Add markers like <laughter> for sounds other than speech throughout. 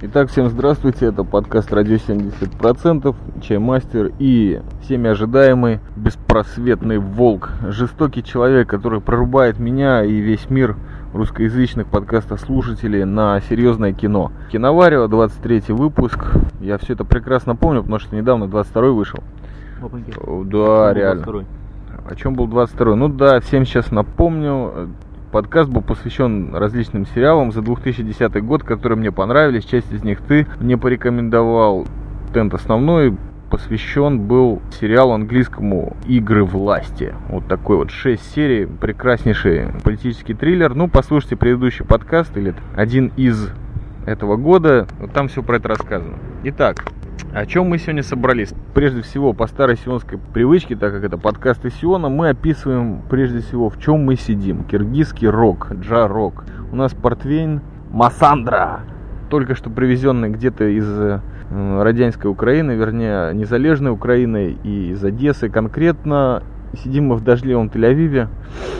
Итак, всем здравствуйте, это подкаст «Радио 70%», Чаймастер и всеми ожидаемый беспросветный волк, жестокий человек, который прорубает меня и весь мир русскоязычных подкастослушателей на серьезное кино. Киноварио, 23 выпуск, я все это прекрасно помню, потому что недавно 22 вышел. Опаньки. Да, реально. О чем был 22 Ну да, всем сейчас напомню, Подкаст был посвящен различным сериалам за 2010 год, которые мне понравились. Часть из них ты мне порекомендовал. Тент основной посвящен был сериалу английскому «Игры власти». Вот такой вот 6 серий, прекраснейший политический триллер. Ну, послушайте предыдущий подкаст, или один из этого года, там все про это рассказано. Итак, о чем мы сегодня собрались? Прежде всего, по старой сионской привычке, так как это подкаст из Сиона, мы описываем прежде всего, в чем мы сидим. Киргизский рок, джа-рок. У нас портвейн Масандра, только что привезенный где-то из э, Родянской Украины, вернее, незалежной Украины и из Одессы конкретно Сидим мы в дождливом Тель-Авиве.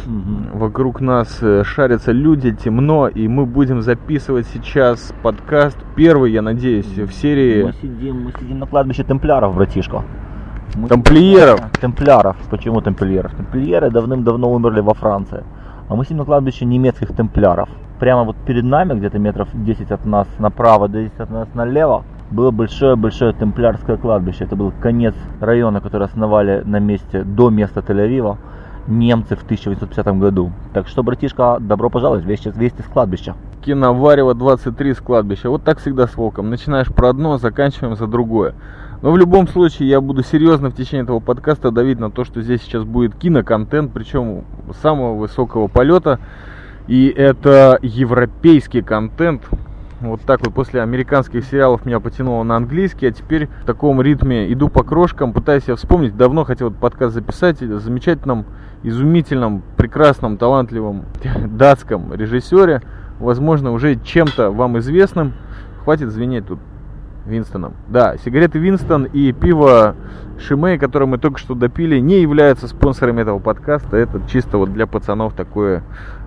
Угу. Вокруг нас э, шарятся люди, темно, и мы будем записывать сейчас подкаст. Первый, я надеюсь, в серии. Мы сидим, мы сидим на кладбище темпляров, братишка. Мы Тамплиеров. Темпляров. Почему темплиеров? Темплиеры давным-давно умерли во Франции. А мы сидим на кладбище немецких темпляров. Прямо вот перед нами, где-то метров 10 от нас направо, 10 от нас налево, было большое-большое темплярское кладбище. Это был конец района, который основали на месте, до места Тель-Авива немцы в 1850 году. Так что, братишка, добро пожаловать, вести, вести с кладбища. Киноварево 23 с кладбища. Вот так всегда с волком. Начинаешь про одно, заканчиваем за другое. Но в любом случае я буду серьезно в течение этого подкаста давить на то, что здесь сейчас будет киноконтент, причем самого высокого полета. И это европейский контент, вот так вот после американских сериалов меня потянуло на английский, а теперь в таком ритме иду по крошкам, пытаюсь я вспомнить. Давно хотел этот подкаст записать. Замечательном, изумительном, прекрасном, талантливом <laughs> датском режиссере. Возможно, уже чем-то вам известным. Хватит звенеть тут Винстоном. Да, сигареты Винстон и пиво Шимей, которое мы только что допили, не являются спонсорами этого подкаста. Это чисто вот для пацанов такое.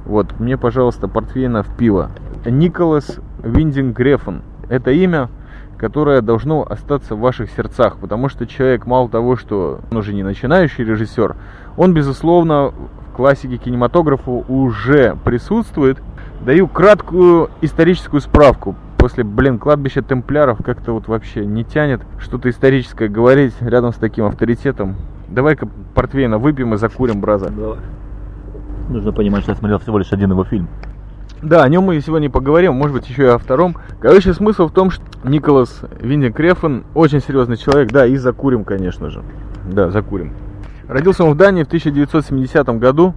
Вот, мне, пожалуйста, портвейна в пиво. Николас Виндинг Грефон. Это имя, которое должно остаться в ваших сердцах, потому что человек мало того, что он уже не начинающий режиссер, он, безусловно, в классике кинематографа уже присутствует. Даю краткую историческую справку. После, блин, кладбища темпляров как-то вот вообще не тянет что-то историческое говорить рядом с таким авторитетом. Давай-ка портвейна выпьем и закурим, браза. Давай. Нужно понимать, что я смотрел всего лишь один его фильм. Да, о нем мы сегодня поговорим, может быть, еще и о втором. Короче, смысл в том, что Николас Виндинг Крефен очень серьезный человек, да, и закурим, конечно же. Да, закурим. Родился он в Дании в 1970 году,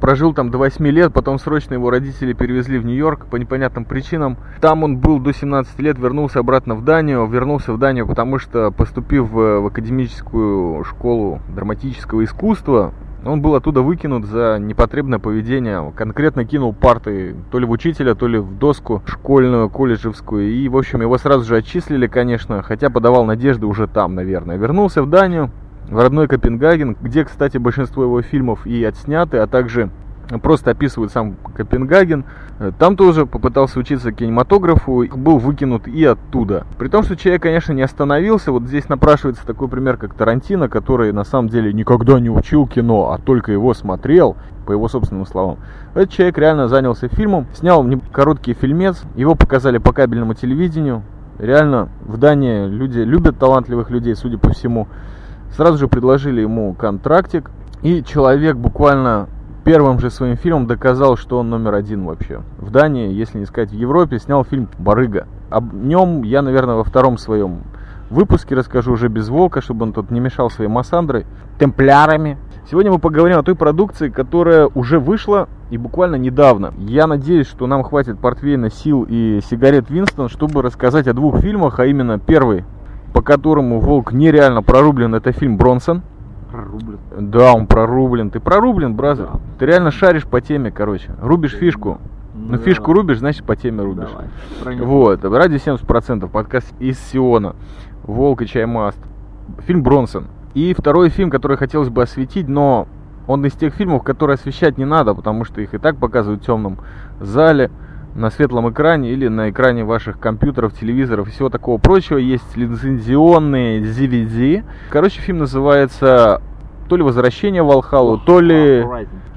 прожил там до 8 лет, потом срочно его родители перевезли в Нью-Йорк по непонятным причинам. Там он был до 17 лет, вернулся обратно в Данию, вернулся в Данию, потому что поступив в, в академическую школу драматического искусства, он был оттуда выкинут за непотребное поведение. Конкретно кинул парты то ли в учителя, то ли в доску школьную, колледжевскую. И, в общем, его сразу же отчислили, конечно, хотя подавал надежды уже там, наверное. Вернулся в Данию, в родной Копенгаген, где, кстати, большинство его фильмов и отсняты, а также просто описывают сам Копенгаген. Там тоже попытался учиться кинематографу, был выкинут и оттуда. При том, что человек, конечно, не остановился. Вот здесь напрашивается такой пример, как Тарантино, который на самом деле никогда не учил кино, а только его смотрел, по его собственным словам. Этот человек реально занялся фильмом, снял короткий фильмец, его показали по кабельному телевидению. Реально, в Дании люди любят талантливых людей, судя по всему. Сразу же предложили ему контрактик, и человек буквально первым же своим фильмом доказал, что он номер один вообще. В Дании, если не сказать в Европе, снял фильм «Барыга». Об нем я, наверное, во втором своем выпуске расскажу уже без волка, чтобы он тут не мешал своей массандрой, темплярами. Сегодня мы поговорим о той продукции, которая уже вышла и буквально недавно. Я надеюсь, что нам хватит портвейна сил и сигарет Винстон, чтобы рассказать о двух фильмах, а именно первый, по которому волк нереально прорублен, это фильм «Бронсон». Да, он прорублен. Ты прорублен, бразер? Да. Ты реально шаришь по теме, короче. Рубишь фишку. Ну, ну фишку рубишь, значит по теме рубишь. Давай. Вот. Ради 70% подкаст из Сиона. Волк и Чаймаст. Фильм Бронсон. И второй фильм, который хотелось бы осветить, но он из тех фильмов, которые освещать не надо, потому что их и так показывают в темном зале на светлом экране или на экране ваших компьютеров, телевизоров и всего такого прочего. Есть лицензионные DVD. Короче, фильм называется то ли «Возвращение в Валхалу», то ли...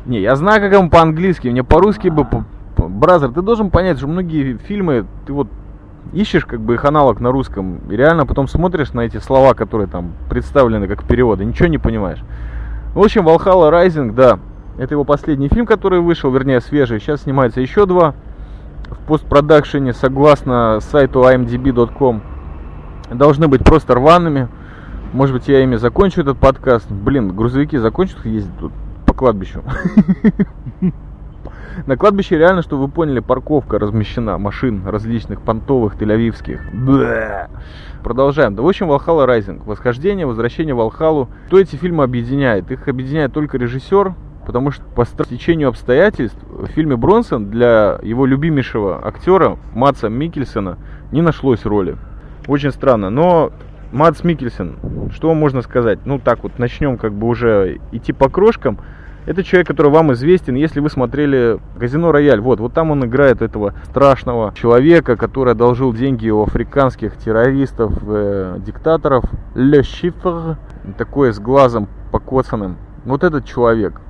Не, я знаю, как он по-английски, мне по-русски бы... Brother, ты должен понять, что многие фильмы, ты вот ищешь как бы их аналог на русском, и реально потом смотришь на эти слова, которые там представлены как переводы, ничего не понимаешь. В общем, Valhalla Rising, да, это его последний фильм, который вышел, вернее, свежий. Сейчас снимается еще два в постпродакшене, согласно сайту imdb.com. Должны быть просто рваными. Может быть, я ими закончу этот подкаст. Блин, грузовики закончат ездить тут по кладбищу. <laughs> На кладбище реально, что вы поняли, парковка размещена машин различных понтовых, тель-авивских. Продолжаем. Да, в общем, Valhalla Rising. Восхождение, возвращение Валхалу. Кто эти фильмы объединяет? Их объединяет только режиссер, потому что по стечению обстоятельств в фильме Бронсон для его любимейшего актера Матса Микельсона не нашлось роли. Очень странно, но Матс Микельсон, что можно сказать? Ну так вот, начнем как бы уже идти по крошкам. Это человек, который вам известен, если вы смотрели «Казино Рояль». Вот, вот там он играет этого страшного человека, который одолжил деньги у африканских террористов, э, диктаторов. Ле Шифр, такой с глазом покоцанным. Вот этот человек.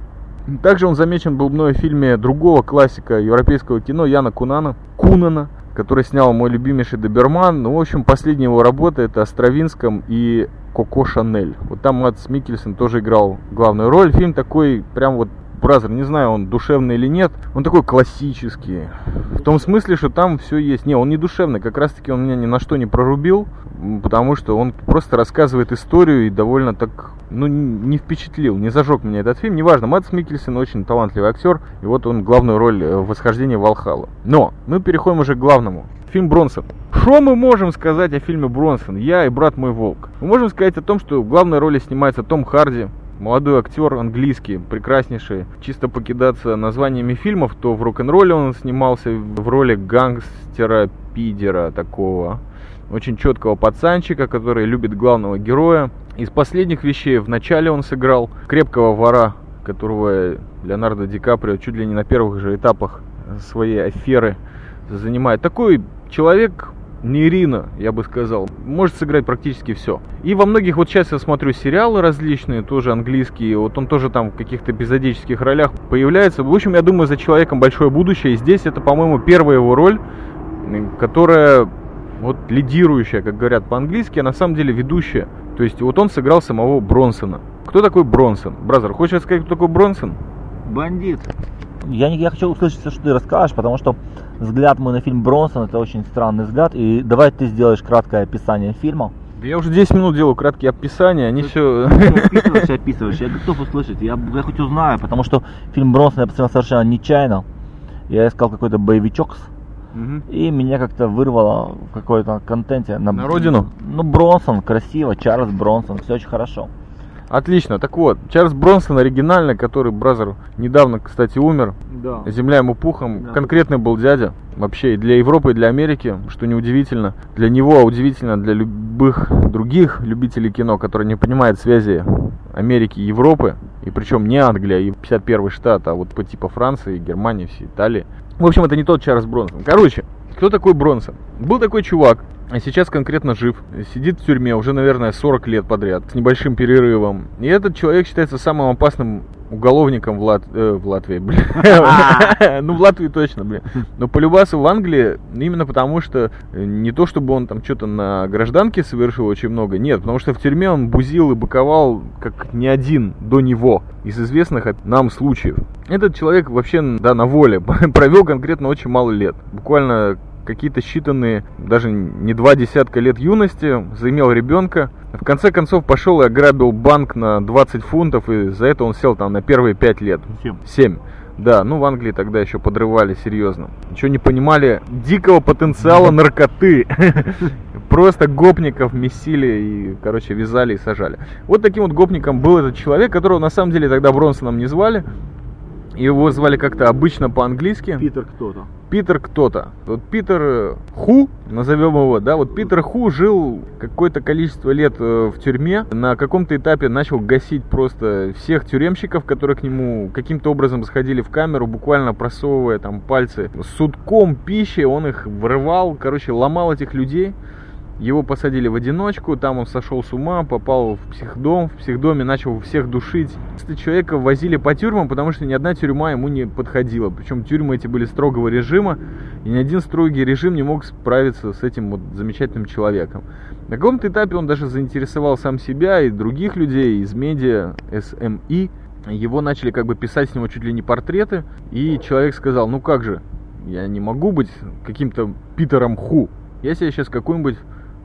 Также он замечен был мной в фильме другого классика европейского кино Яна Кунана, Кунана, который снял мой любимейший Доберман. Ну, в общем, последняя его работа это «Островинском» и Коко Шанель. Вот там Мадс Миккельсен тоже играл главную роль. Фильм такой, прям вот Brother, не знаю, он душевный или нет, он такой классический. В том смысле, что там все есть. Не, он не душевный, как раз таки он меня ни на что не прорубил, потому что он просто рассказывает историю и довольно так, ну, не впечатлил, не зажег меня этот фильм. Неважно, Мадс Миккельсен очень талантливый актер, и вот он главную роль э, в восхождении Валхала. Но мы переходим уже к главному. Фильм Бронсон. Что мы можем сказать о фильме Бронсон? Я и брат мой волк. Мы можем сказать о том, что в главной роли снимается Том Харди, молодой актер английский, прекраснейший. Чисто покидаться названиями фильмов, то в рок-н-ролле он снимался в роли гангстера-пидера такого. Очень четкого пацанчика, который любит главного героя. Из последних вещей в начале он сыграл крепкого вора, которого Леонардо Ди Каприо чуть ли не на первых же этапах своей аферы занимает. Такой человек не Ирина, я бы сказал, может сыграть практически все. И во многих, вот сейчас я смотрю сериалы различные, тоже английские, вот он тоже там в каких-то эпизодических ролях появляется. В общем, я думаю, за человеком большое будущее. И здесь это, по-моему, первая его роль, которая вот лидирующая, как говорят по-английски, а на самом деле ведущая. То есть вот он сыграл самого Бронсона. Кто такой Бронсон? Бразер, хочешь сказать, кто такой Бронсон? Бандит. Я, не, я хочу услышать все, что ты расскажешь, потому что взгляд мой на фильм Бронсон это очень странный взгляд. И давай ты сделаешь краткое описание фильма. Да я уже 10 минут делаю краткие описания, они все... <laughs> Описываешь, описываешь, я готов услышать, я, я хоть узнаю, потому что фильм Бронсон я посмотрел совершенно нечаянно. Я искал какой-то боевичок, угу. и меня как-то вырвало в какой-то контенте. На, на родину? Ну, Бронсон, красиво, Чарльз Бронсон, все очень хорошо. Отлично. Так вот, Чарльз Бронсон оригинальный, который Бразер недавно, кстати, умер. Да. Земля ему пухом. Да. Конкретный был дядя. Вообще и для Европы, и для Америки, что неудивительно. Для него, а удивительно для любых других любителей кино, которые не понимают связи Америки и Европы. И причем не Англия и 51 штат, а вот по типу Франции, Германии, всей Италии. В общем, это не тот Чарльз Бронсон. Короче, кто такой Бронсон? Был такой чувак, сейчас конкретно жив. Сидит в тюрьме уже, наверное, 40 лет подряд, с небольшим перерывом. И этот человек считается самым опасным уголовником в, Лат... э, в Латвии, блин. <laughs> Ну, в Латвии точно, блин. Но по любасу в Англии именно потому, что э, не то, чтобы он там что-то на гражданке совершил очень много, нет, потому что в тюрьме он бузил и быковал как ни один до него из известных нам случаев. Этот человек вообще, да, на воле <laughs> провел конкретно очень мало лет. Буквально какие-то считанные, даже не два десятка лет юности, заимел ребенка. В конце концов пошел и ограбил банк на 20 фунтов, и за это он сел там на первые 5 лет. 7. 7. Да, ну в Англии тогда еще подрывали серьезно. Ничего не понимали дикого потенциала наркоты. <laughs> Просто гопников месили и, короче, вязали и сажали. Вот таким вот гопником был этот человек, которого на самом деле тогда Бронсоном не звали. Его звали как-то обычно по-английски. Питер кто-то. Питер кто-то. Вот Питер э, Ху, назовем его, да, вот Питер Ху жил какое-то количество лет э, в тюрьме. На каком-то этапе начал гасить просто всех тюремщиков, которые к нему каким-то образом сходили в камеру, буквально просовывая там пальцы с сутком пищи, он их вырывал, короче, ломал этих людей. Его посадили в одиночку, там он сошел с ума, попал в психдом, в психдоме начал всех душить. Человека возили по тюрьмам, потому что ни одна тюрьма ему не подходила. Причем тюрьмы эти были строгого режима, и ни один строгий режим не мог справиться с этим вот замечательным человеком. На каком-то этапе он даже заинтересовал сам себя и других людей из медиа, СМИ. Его начали как бы писать с него чуть ли не портреты, и человек сказал, ну как же, я не могу быть каким-то Питером Ху. Я себе сейчас какой-нибудь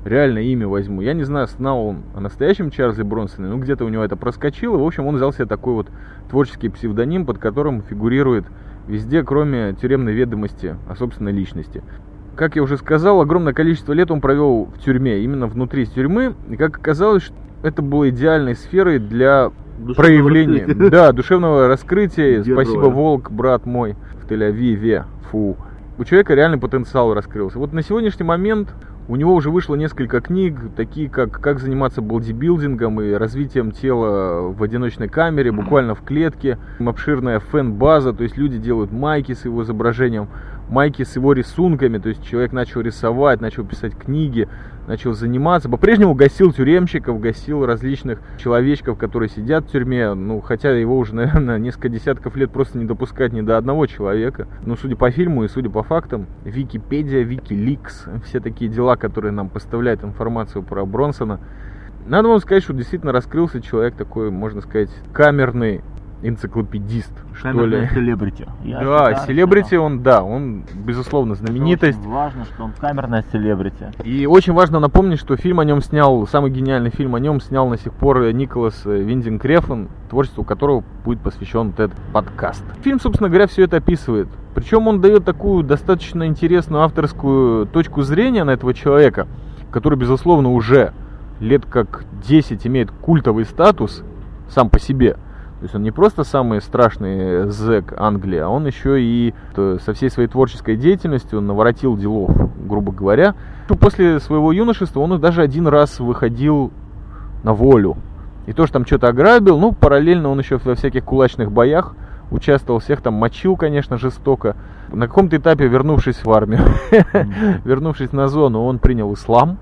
реальное имя возьму. Я не знаю, знал он о настоящем Чарльзе Бронсоне, но где-то у него это проскочило. В общем, он взял себе такой вот творческий псевдоним, под которым фигурирует везде, кроме тюремной ведомости о собственной личности. Как я уже сказал, огромное количество лет он провел в тюрьме, именно внутри тюрьмы. И как оказалось, это было идеальной сферой для душевного проявления, раскрытия. да, душевного раскрытия. Где Спасибо, трое? Волк, брат мой, в Тель-Авиве. Фу. У человека реальный потенциал раскрылся. Вот на сегодняшний момент у него уже вышло несколько книг, такие как «Как заниматься бодибилдингом и развитием тела в одиночной камере, буквально в клетке», обширная фэн-база, то есть люди делают майки с его изображением, майки с его рисунками, то есть человек начал рисовать, начал писать книги, начал заниматься. По-прежнему гасил тюремщиков, гасил различных человечков, которые сидят в тюрьме. Ну, хотя его уже, <laughs> наверное, несколько десятков лет просто не допускать ни до одного человека. Но судя по фильму и судя по фактам, Википедия, Викиликс, <laughs> все такие дела, которые нам поставляют информацию про Бронсона. Надо вам сказать, что действительно раскрылся человек такой, можно сказать, камерный энциклопедист, что ли. селебрити. Да, селебрити он, да, он, безусловно, знаменитость. очень важно, что он камерная селебрити. И очень важно напомнить, что фильм о нем снял, самый гениальный фильм о нем снял на сих пор Николас Виндинг Крефен, творчеству которого будет посвящен этот подкаст. Фильм, собственно говоря, все это описывает. Причем он дает такую достаточно интересную авторскую точку зрения на этого человека, который, безусловно, уже лет как 10 имеет культовый статус сам по себе – то есть он не просто самый страшный зэк Англии, а он еще и со всей своей творческой деятельностью наворотил делов, грубо говоря. После своего юношества он даже один раз выходил на волю. И тоже там что-то ограбил, ну, параллельно он еще во всяких кулачных боях участвовал, всех там мочил, конечно, жестоко. На каком-то этапе, вернувшись в армию, <laughs> вернувшись на зону, он принял ислам.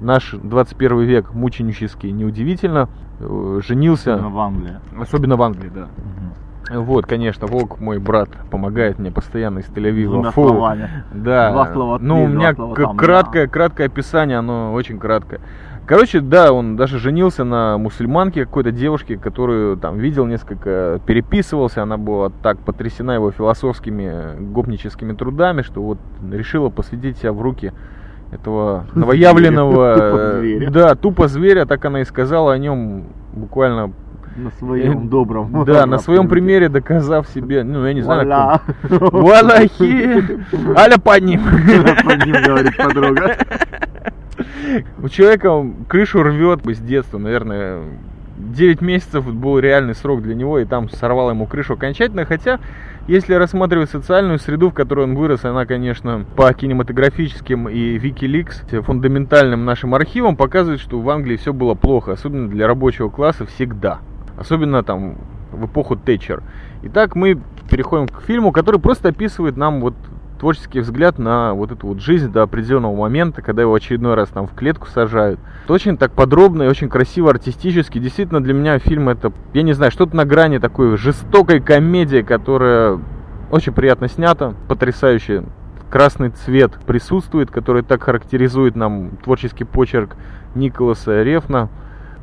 Наш 21 век мученический, неудивительно. Э, женился. Особенно в Англии. Особенно в Англии, да. Угу. Вот, конечно, Волк, мой брат, помогает мне постоянно из Тель-Авива. Фу. Словами. Да. Два слова ну, у меня там, краткое, да. краткое описание, оно очень краткое. Короче, да, он даже женился на мусульманке какой-то девушке, которую там видел несколько, переписывался, она была так потрясена его философскими гопническими трудами, что вот решила посвятить себя в руки этого новоявленного, <laughs> тупо да, тупо зверя, так она и сказала о нем буквально на своем добром. Да, на <laughs> своем примере доказав себе, ну, я не знаю, Валахи! <laughs> Аля под ним! Под ним, говорит подруга. У человека крышу рвет с детства, наверное, 9 месяцев был реальный срок для него, и там сорвало ему крышу окончательно, хотя если рассматривать социальную среду, в которой он вырос, она, конечно, по кинематографическим и Wikileaks, фундаментальным нашим архивам, показывает, что в Англии все было плохо, особенно для рабочего класса всегда. Особенно там в эпоху Тэтчер. Итак, мы переходим к фильму, который просто описывает нам вот творческий взгляд на вот эту вот жизнь до определенного момента, когда его очередной раз там в клетку сажают. Это очень так подробно и очень красиво, артистически. Действительно, для меня фильм это, я не знаю, что-то на грани такой жестокой комедии, которая очень приятно снята, потрясающе. Красный цвет присутствует, который так характеризует нам творческий почерк Николаса Рефна.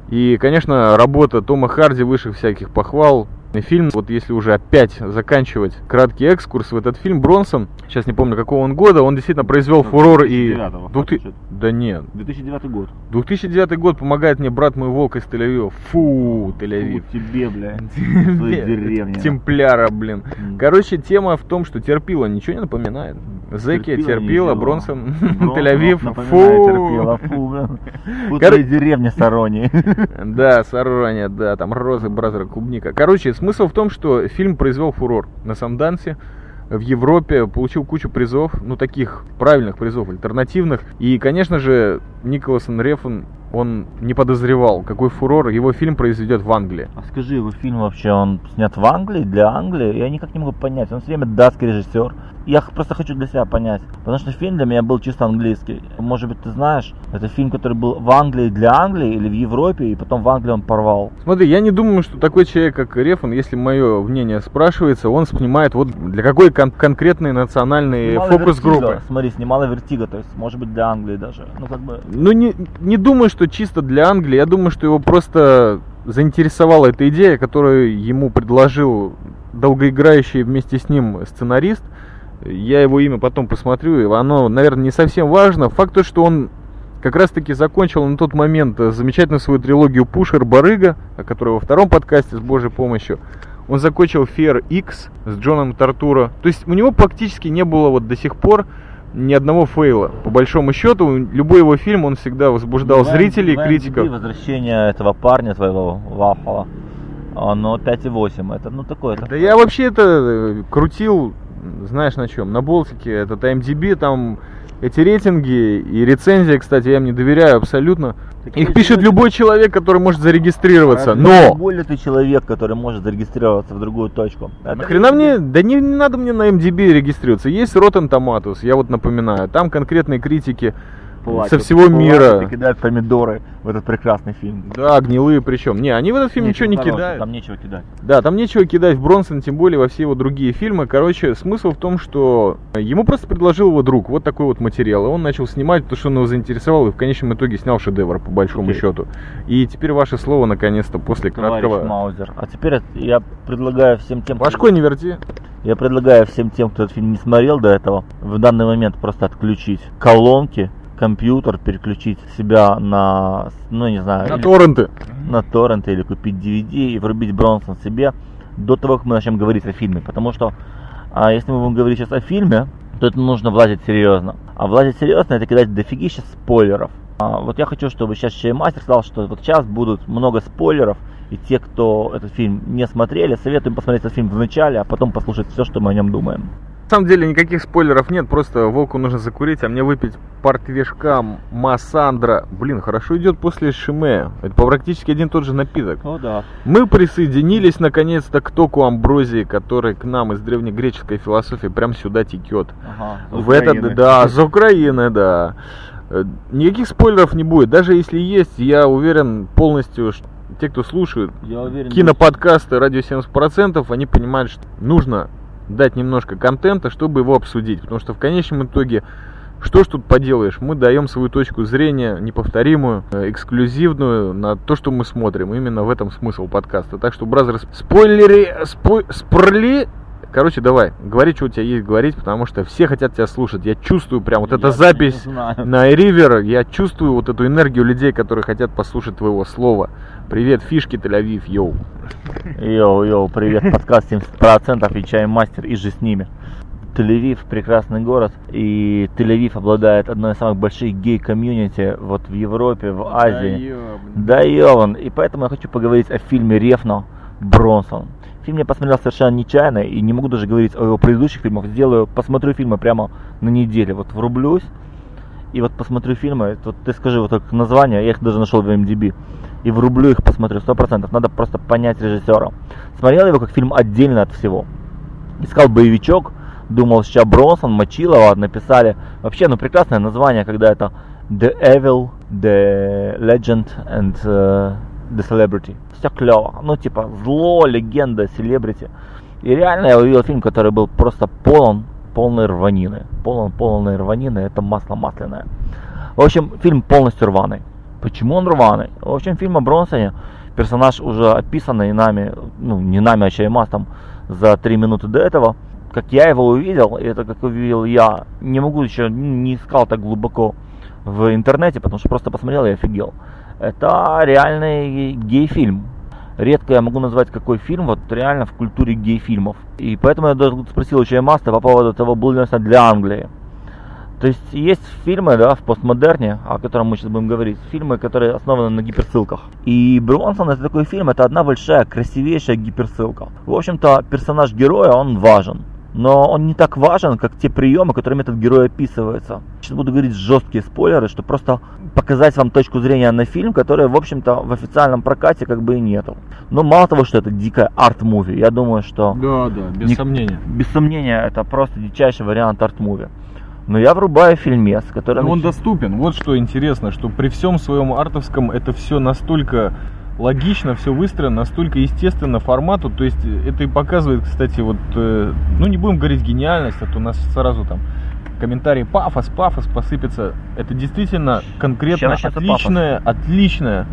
И, конечно, работа Тома Харди выше всяких похвал. Фильм, вот если уже опять заканчивать краткий экскурс в этот фильм, Бронсон, сейчас не помню какого он года, он действительно произвел ну, фурор и... 2000... Да нет. 2009 год. 2009 год помогает мне брат мой волк из Тель-Авива. Фу, Тель-Авив. Тебе, бля. <laughs> деревня. Темпляра, блин. Короче, тема в том, что терпила ничего не напоминает. Зеки, терпила, Бронсон, <laughs> Тель-Авив. Фу. терпила, фу. Фу, деревня Сарони. <laughs> Да, Сарония, да, там розы, бразеры, клубника. Короче, смысл в том, что фильм произвел фурор на Самдансе, в Европе, получил кучу призов, ну таких правильных призов, альтернативных. И, конечно же, Николасон Рефн он не подозревал, какой фурор его фильм произведет в Англии. А скажи, его фильм вообще, он снят в Англии, для Англии? Я никак не могу понять. Он все время датский режиссер. Я просто хочу для себя понять. Потому что фильм для меня был чисто английский. Может быть, ты знаешь, это фильм, который был в Англии для Англии или в Европе, и потом в Англии он порвал. Смотри, я не думаю, что такой человек, как Рефн, если мое мнение спрашивается, он снимает вот для какой кон- конкретной национальной фокус-группы. Смотри, снимала Vertigo, то есть, может быть, для Англии даже. Ну, как бы... Ну, не, не думаю, что чисто для Англии. Я думаю, что его просто заинтересовала эта идея, которую ему предложил долгоиграющий вместе с ним сценарист. Я его имя потом посмотрю, оно, наверное, не совсем важно. Факт то, что он как раз таки закончил на тот момент замечательную свою трилогию Пушер Барыга, о которой во втором подкасте с Божьей помощью. Он закончил Фер X с Джоном Тартуро. То есть у него практически не было вот до сих пор ни одного фейла. По большому счету, любой его фильм, он всегда возбуждал зрителей и критиков. Возвращение этого парня твоего Вафала, оно 5,8. Это ну такое. Да я вообще это э, крутил, знаешь на чем, на болтике, этот IMDb, там эти рейтинги и рецензии, кстати, я им не доверяю абсолютно. Так Их пишет человек... любой человек, который может зарегистрироваться, а но... Более ты человек, который может зарегистрироваться в другую точку. А Нахрена мне, да не, не надо мне на MDB регистрироваться. Есть Rotten Tomatoes, я вот напоминаю, там конкретные критики плачут, со всего мира. И кидают помидоры в этот прекрасный фильм. Да, гнилые причем. Не, они в этот фильм ничего, ничего не кидают. Там нечего кидать. Да, там нечего кидать в Бронсон, тем более во все его другие фильмы. Короче, смысл в том, что ему просто предложил его друг вот такой вот материал. И он начал снимать, потому что он его заинтересовал, и в конечном итоге снял шедевр, по большому okay. счету. И теперь ваше слово, наконец-то, после Товарищ краткого... Маузер. А теперь я предлагаю всем тем... Башкой не верти. Я предлагаю всем тем, кто этот фильм не смотрел до этого, в данный момент просто отключить колонки, компьютер, переключить себя на, ну не знаю, на или, торренты. На торренты или купить DVD и врубить Бронсон себе до того, как мы начнем говорить о фильме. Потому что а если мы будем говорить сейчас о фильме, то это нужно влазить серьезно. А влазить серьезно это кидать дофигища спойлеров. А вот я хочу, чтобы сейчас Чаймастер сказал, что вот сейчас будут много спойлеров, и те, кто этот фильм не смотрели, советуем посмотреть этот фильм в начале, а потом послушать все, что мы о нем думаем. На самом деле никаких спойлеров нет, просто волку нужно закурить, а мне выпить портвешка Массандра. Блин, хорошо идет после Шиме. Это практически один и тот же напиток. О, да. Мы присоединились наконец-то к току амброзии, который к нам из древнегреческой философии прям сюда текет. Ага, В этот, да, с Украины, да. Э, никаких спойлеров не будет. Даже если есть, я уверен полностью, что те, кто слушают я уверен, киноподкасты радио 70%, они понимают, что нужно дать немножко контента, чтобы его обсудить. Потому что в конечном итоге, что ж тут поделаешь, мы даем свою точку зрения, неповторимую, э, эксклюзивную на то, что мы смотрим. Именно в этом смысл подкаста. Так что, бразеры, спойлери, спой, спорли, Короче, давай, говори, что у тебя есть говорить, потому что все хотят тебя слушать. Я чувствую прям вот эта запись на Ривер, я чувствую вот эту энергию людей, которые хотят послушать твоего слова. Привет, фишки Тель-Авив, йоу. Yo, yo, привет, подкаст 70% и чай мастер, иже с ними. Тель-Авив прекрасный город, и Тель-Авив обладает одной из самых больших гей-комьюнити вот в Европе, в Азии. Да, ёбан. И поэтому я хочу поговорить о фильме Рефна Бронсон. Фильм я посмотрел совершенно нечаянно и не могу даже говорить о его предыдущих фильмах. Сделаю, посмотрю фильмы прямо на неделю. Вот врублюсь и вот посмотрю фильмы. Вот ты скажи вот только название, я их даже нашел в IMDb. И врублю их, посмотрю, сто процентов. Надо просто понять режиссера. Смотрел его как фильм отдельно от всего. Искал боевичок, думал, сейчас Бронсон, Мочилова написали. Вообще, ну прекрасное название, когда это The Evil, The Legend and uh, The Celebrity. Все клево. Ну, типа, зло, легенда, селебрити. И реально я увидел фильм, который был просто полон полной рванины. Полон полной рванины, это масло масляное. В общем, фильм полностью рваный. Почему он рваный? В общем, фильм о Бронсоне, персонаж уже описанный нами, ну, не нами, а Чаймастом, за три минуты до этого. Как я его увидел, это как увидел я, не могу еще, не искал так глубоко в интернете, потому что просто посмотрел и офигел. Это реальный гей-фильм. Редко я могу назвать какой фильм, вот реально в культуре гей-фильмов. И поэтому я даже спросил у Чаймаста по поводу того, был ли он для Англии. То есть есть фильмы, да, в постмодерне, о котором мы сейчас будем говорить, фильмы, которые основаны на гиперссылках. И Бронсон это такой фильм, это одна большая, красивейшая гиперссылка. В общем-то, персонаж героя, он важен но он не так важен, как те приемы, которыми этот герой описывается. Сейчас буду говорить жесткие спойлеры, чтобы просто показать вам точку зрения на фильм, который, в общем-то, в официальном прокате как бы и нету. Но мало того, что это дикая арт-муви, я думаю, что... Да, да, без не, сомнения. Без сомнения, это просто дичайший вариант арт-муви. Но я врубаю фильмец, который... Но он доступен. Вот что интересно, что при всем своем артовском это все настолько логично все выстроено, настолько естественно формату, то есть это и показывает, кстати, вот, э, ну не будем говорить гениальность, а то у нас сразу там комментарии пафос, пафос посыпется. Это действительно конкретно отличное, отличное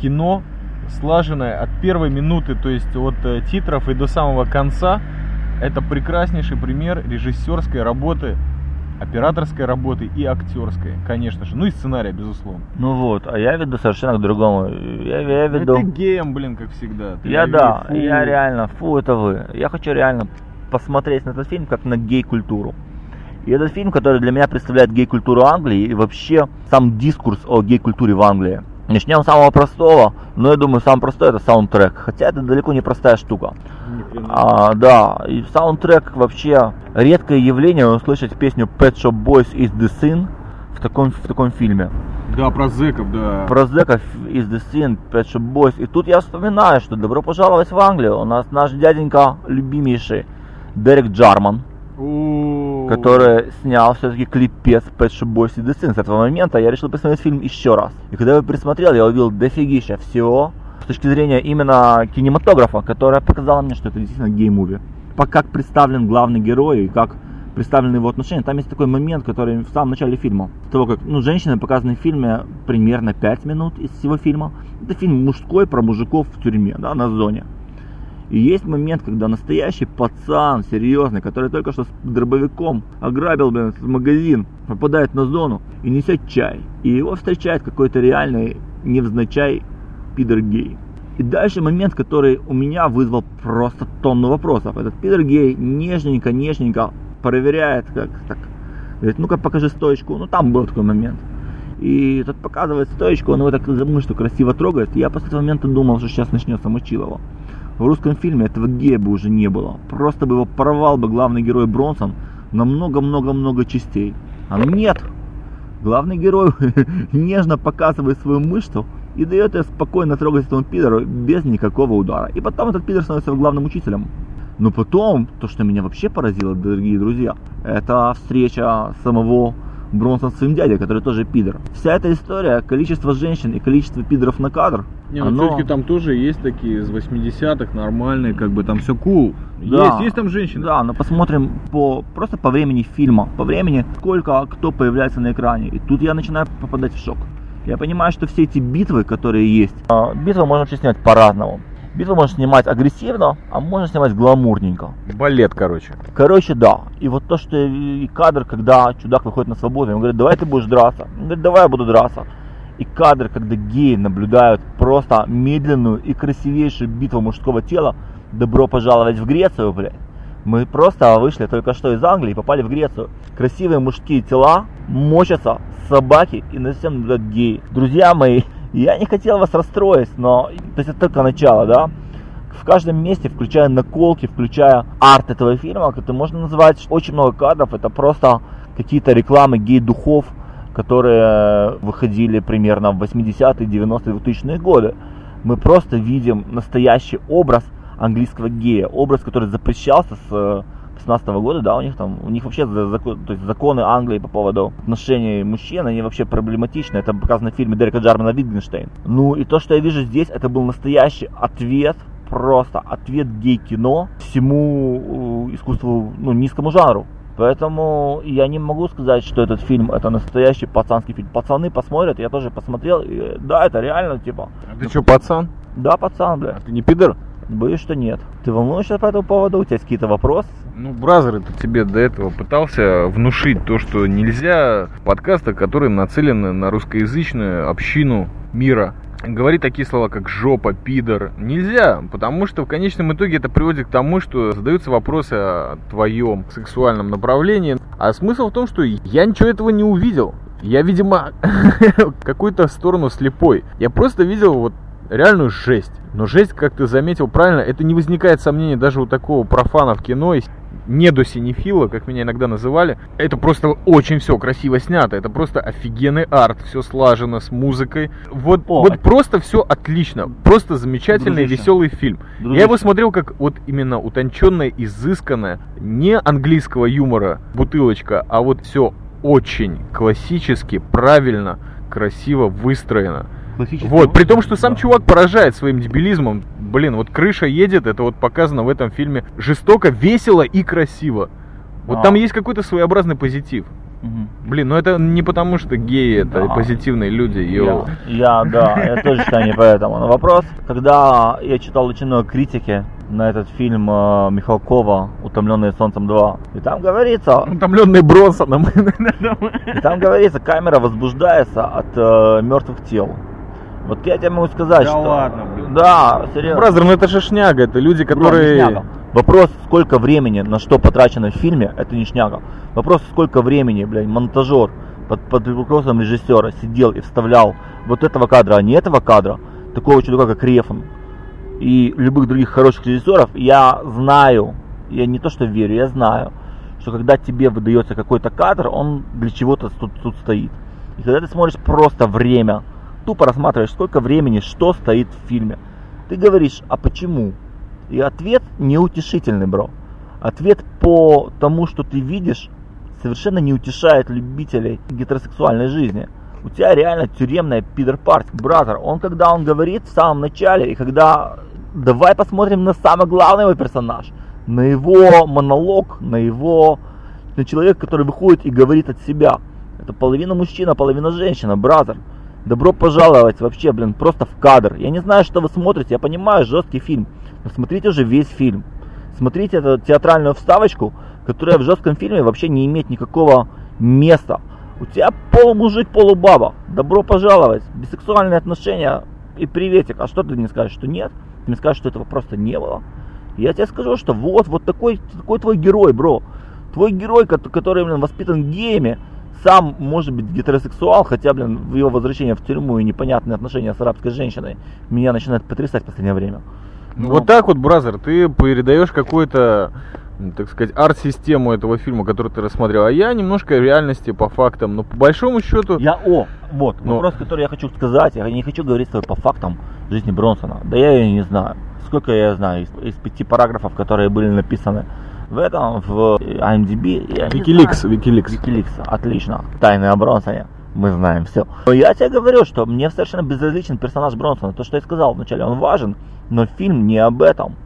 кино, слаженное от первой минуты, то есть от э, титров и до самого конца. Это прекраснейший пример режиссерской работы операторской работы и актерской, конечно же. Ну и сценария, безусловно. Ну вот, а я веду совершенно к другому. Я, я ну, веду... Ты геем, блин, как всегда. Ты я да, фу. я реально, фу, это вы. Я хочу реально посмотреть на этот фильм как на гей-культуру. И этот фильм, который для меня представляет гей-культуру Англии и вообще сам дискурс о гей-культуре в Англии. Начнем с самого простого, но я думаю, самый простой это саундтрек. Хотя это далеко не простая штука. А, да, и саундтрек вообще редкое явление услышать песню Pet Shop Boys is the Sin в таком, в таком фильме. Да, про зэков, да. Про зэков is the Sin, Pet Shop Boys. И тут я вспоминаю, что добро пожаловать в Англию. У нас наш дяденька любимейший Дерек Джарман который снял все-таки клипец Pet Shop Boys и The Sin. С этого момента я решил посмотреть фильм еще раз. И когда я присмотрел, я увидел дофигища всего с точки зрения именно кинематографа, которая показала мне, что это действительно гей-муви. Как представлен главный герой и как представлены его отношения. Там есть такой момент, который в самом начале фильма. Того, как ну, женщины показаны в фильме примерно 5 минут из всего фильма. Это фильм мужской про мужиков в тюрьме, да, на зоне. И есть момент, когда настоящий пацан, серьезный, который только что с дробовиком ограбил блин, магазин, попадает на зону и несет чай. И его встречает какой-то реальный невзначай пидор гей. И дальше момент, который у меня вызвал просто тонну вопросов. Этот пидор гей нежненько, нежненько проверяет, как так, говорит, ну-ка покажи стоечку. Ну там был такой момент. И тот показывает стоечку, он его так за мышцу красиво трогает. И я после этого момента думал, что сейчас начнется мочилово в русском фильме этого гея бы уже не было. Просто бы его порвал бы главный герой Бронсон на много-много-много частей. А нет. Главный герой <laughs> нежно показывает свою мышцу и дает ее спокойно трогать этому пидору без никакого удара. И потом этот пидор становится главным учителем. Но потом, то, что меня вообще поразило, дорогие друзья, это встреча самого Бронсон с своим дядей, который тоже пидор. Вся эта история, количество женщин и количество пидоров на кадр, не, ну оно... все-таки там тоже есть такие из 80-х, нормальные, как бы там все cool. Да, есть, есть там женщины. Да, но посмотрим по просто по времени фильма, по времени, сколько кто появляется на экране. И тут я начинаю попадать в шок. Я понимаю, что все эти битвы, которые есть, а, битвы можно вообще снять по-разному. Битву можно снимать агрессивно, а можно снимать гламурненько. Балет, короче. Короче, да. И вот то, что и кадр, когда чудак выходит на свободу, он говорит, давай ты будешь драться. Он говорит, давай я буду драться. И кадр, когда геи наблюдают просто медленную и красивейшую битву мужского тела, добро пожаловать в Грецию, блядь. Мы просто вышли только что из Англии и попали в Грецию. Красивые мужские тела, мочатся собаки и на всем наблюдают геи. Друзья мои, я не хотел вас расстроить, но то есть это только начало, да. В каждом месте, включая наколки, включая арт этого фильма, это можно назвать очень много кадров. Это просто какие-то рекламы гей-духов, которые выходили примерно в 80-е, 90-е, 2000-е годы. Мы просто видим настоящий образ английского гея, образ, который запрещался с 16 года, да, у них там, у них вообще закон, то есть законы Англии по поводу отношений мужчин, они вообще проблематичны. Это показано в фильме Дерека Джармана «Витгенштейн». Ну и то, что я вижу здесь, это был настоящий ответ, просто ответ гей-кино всему э, искусству, ну, низкому жанру. Поэтому я не могу сказать, что этот фильм это настоящий пацанский фильм. Пацаны посмотрят, я тоже посмотрел. И, да, это реально типа. А ты что, пацан? Да, пацан, бля. А ты не пидор? Боюсь, что нет. Ты волнуешься по этому поводу? У тебя есть какие-то вопросы? Ну, Бразер, это тебе до этого пытался внушить то, что нельзя подкасты, которые нацелены на русскоязычную общину мира, говорить такие слова, как жопа, пидор, нельзя, потому что в конечном итоге это приводит к тому, что задаются вопросы о твоем сексуальном направлении. А смысл в том, что я ничего этого не увидел. Я, видимо, <laughs> какую-то сторону слепой. Я просто видел вот реальную жесть. Но жесть, как ты заметил правильно, это не возникает сомнений даже у такого профана в кино, не до синефила, как меня иногда называли. Это просто очень все красиво снято. Это просто офигенный арт. Все слажено с музыкой. Вот, вот просто все отлично. Просто замечательный, Дружище. веселый фильм. Дружище. Я его смотрел как вот именно утонченная, изысканная, не английского юмора бутылочка, а вот все очень классически, правильно, красиво выстроено. Вот, при том, что сам да. чувак поражает своим дебилизмом. Блин, вот крыша едет, это вот показано в этом фильме жестоко, весело и красиво. Вот а. там есть какой-то своеобразный позитив. Угу. Блин, ну это не потому, что геи это да. позитивные люди. Я, я, да, я <laughs> тоже считаю не поэтому. Но вопрос, когда я читал очень много критики на этот фильм э, Михалкова «Утомленные солнцем 2». И там говорится... Утомленные Бронсоном. <laughs> И там говорится, камера возбуждается от э, мертвых тел. Вот я тебе могу сказать, да что... ладно, блин. Да, серьезно. Brother, ну это же шняга, это люди, которые... Бро, Вопрос, сколько времени на что потрачено в фильме, это не шняга. Вопрос, сколько времени, блядь, монтажер под, под руководством режиссера сидел и вставлял вот этого кадра, а не этого кадра, такого чудака, как Рефн, и любых других хороших режиссеров, я знаю, я не то что верю, я знаю, что когда тебе выдается какой-то кадр, он для чего-то тут, тут стоит. И когда ты смотришь просто время, тупо рассматриваешь, сколько времени, что стоит в фильме. Ты говоришь, а почему? И ответ неутешительный, бро. Ответ по тому, что ты видишь, совершенно не утешает любителей гетеросексуальной жизни. У тебя реально тюремная пидор-парт, бразер. Он когда он говорит в самом начале, и когда... Давай посмотрим на самый главный его персонаж. На его монолог, на его... На человека, который выходит и говорит от себя. Это половина мужчина, половина женщина, бразер. Добро пожаловать вообще, блин, просто в кадр. Я не знаю, что вы смотрите, я понимаю, жесткий фильм. Но смотрите уже весь фильм. Смотрите эту театральную вставочку, которая в жестком фильме вообще не имеет никакого места. У тебя полумужик, полубаба. Добро пожаловать. Бисексуальные отношения и приветик. А что ты мне скажешь, что нет? Ты мне скажешь, что этого просто не было? Я тебе скажу, что вот, вот такой, такой твой герой, бро. Твой герой, который, блин, воспитан геями, сам может быть гетеросексуал, хотя, блин, в его возвращение в тюрьму и непонятные отношения с арабской женщиной меня начинает потрясать в последнее время. Ну, вот так вот, бразер, ты передаешь какой-то так сказать, арт-систему этого фильма, который ты рассмотрел, а я немножко реальности по фактам, но по большому счету... Я, о, вот, но... вопрос, который я хочу сказать, я не хочу говорить с тобой по фактам жизни Бронсона, да я ее не знаю, сколько я знаю из, из пяти параграфов, которые были написаны в этом, в IMDb. Wikileaks, Wikileaks. Wikileaks, отлично. Тайны о Бронсоне. Мы знаем все. Но я тебе говорю, что мне совершенно безразличен персонаж Бронсона. То, что я сказал вначале, он важен, но фильм не об этом.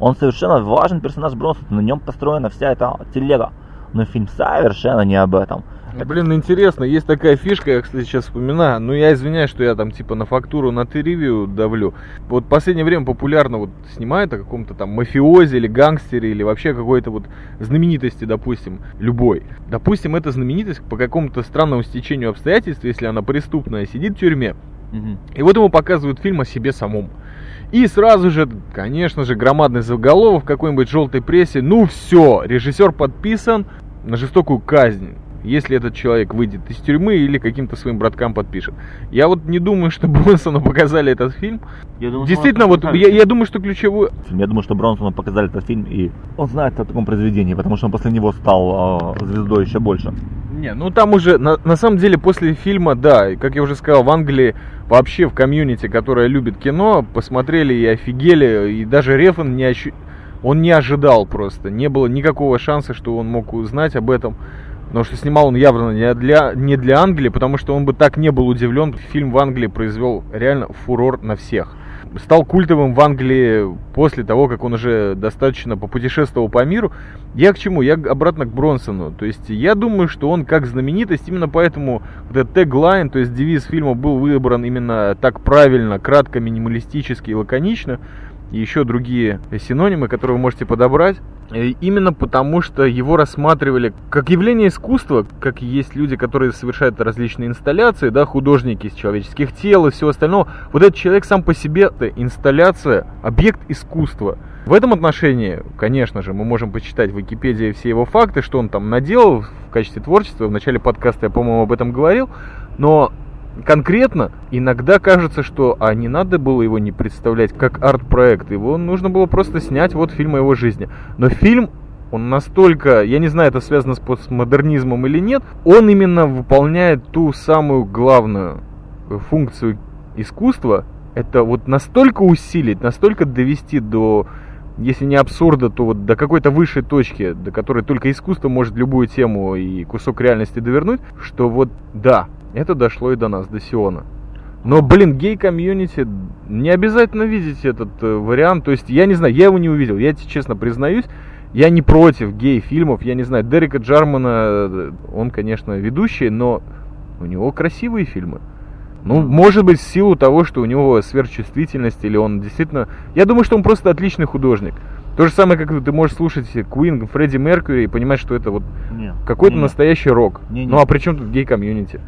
Он совершенно важен персонаж Бронсона, на нем построена вся эта телега. Но фильм совершенно не об этом. Блин, интересно, есть такая фишка, я, кстати, сейчас вспоминаю, ну я извиняюсь, что я там типа на фактуру, на Т-ревью давлю. Вот в последнее время популярно вот снимают о каком-то там мафиозе или гангстере или вообще какой-то вот знаменитости, допустим, любой. Допустим, эта знаменитость по какому-то странному стечению обстоятельств, если она преступная, сидит в тюрьме. И вот ему показывают фильм о себе самом. И сразу же, конечно же, громадный заголовок в какой-нибудь желтой прессе. Ну все, режиссер подписан на жестокую казнь если этот человек выйдет из тюрьмы или каким-то своим браткам подпишет. Я вот не думаю, что Бронсону показали этот фильм. Я думаю, Действительно, вот я, я думаю, что ключевой... Я думаю, что Бронсону показали этот фильм, и он знает о таком произведении, потому что он после него стал э, звездой еще больше. Не, ну там уже, на, на самом деле, после фильма, да, как я уже сказал, в Англии вообще в комьюнити, которая любит кино, посмотрели и офигели, и даже Рефан не ощу... Он не ожидал просто, не было никакого шанса, что он мог узнать об этом. Потому что снимал он явно не для, не для Англии, потому что он бы так не был удивлен. Фильм в Англии произвел реально фурор на всех. Стал культовым в Англии после того, как он уже достаточно попутешествовал по миру. Я к чему? Я обратно к Бронсону. То есть я думаю, что он как знаменитость, именно поэтому вот этот теглайн, то есть девиз фильма был выбран именно так правильно, кратко, минималистически и лаконично. И еще другие синонимы, которые вы можете подобрать. Э, именно потому, что его рассматривали как явление искусства, как есть люди, которые совершают различные инсталляции, да, художники из человеческих тел и всего остального. Вот этот человек сам по себе, это инсталляция, объект искусства. В этом отношении, конечно же, мы можем почитать в Википедии все его факты, что он там наделал в качестве творчества. В начале подкаста я, по-моему, об этом говорил. Но конкретно иногда кажется, что а не надо было его не представлять как арт-проект. Его нужно было просто снять вот фильм о его жизни. Но фильм он настолько, я не знаю, это связано с постмодернизмом или нет, он именно выполняет ту самую главную функцию искусства, это вот настолько усилить, настолько довести до, если не абсурда, то вот до какой-то высшей точки, до которой только искусство может любую тему и кусок реальности довернуть, что вот да, это дошло и до нас, до Сиона. Но, блин, гей-комьюнити, не обязательно видеть этот э, вариант. То есть, я не знаю, я его не увидел. Я тебе честно признаюсь, я не против гей-фильмов. Я не знаю, Дерека Джармана, э, он, конечно, ведущий, но у него красивые фильмы. Ну, может быть, в силу того, что у него сверхчувствительность, или он действительно... Я думаю, что он просто отличный художник. То же самое, как ты можешь слушать Queen, Фредди Меркьюри и понимать, что это вот какой-то настоящий рок. Не, не. Ну а при чем тут гей-комьюнити?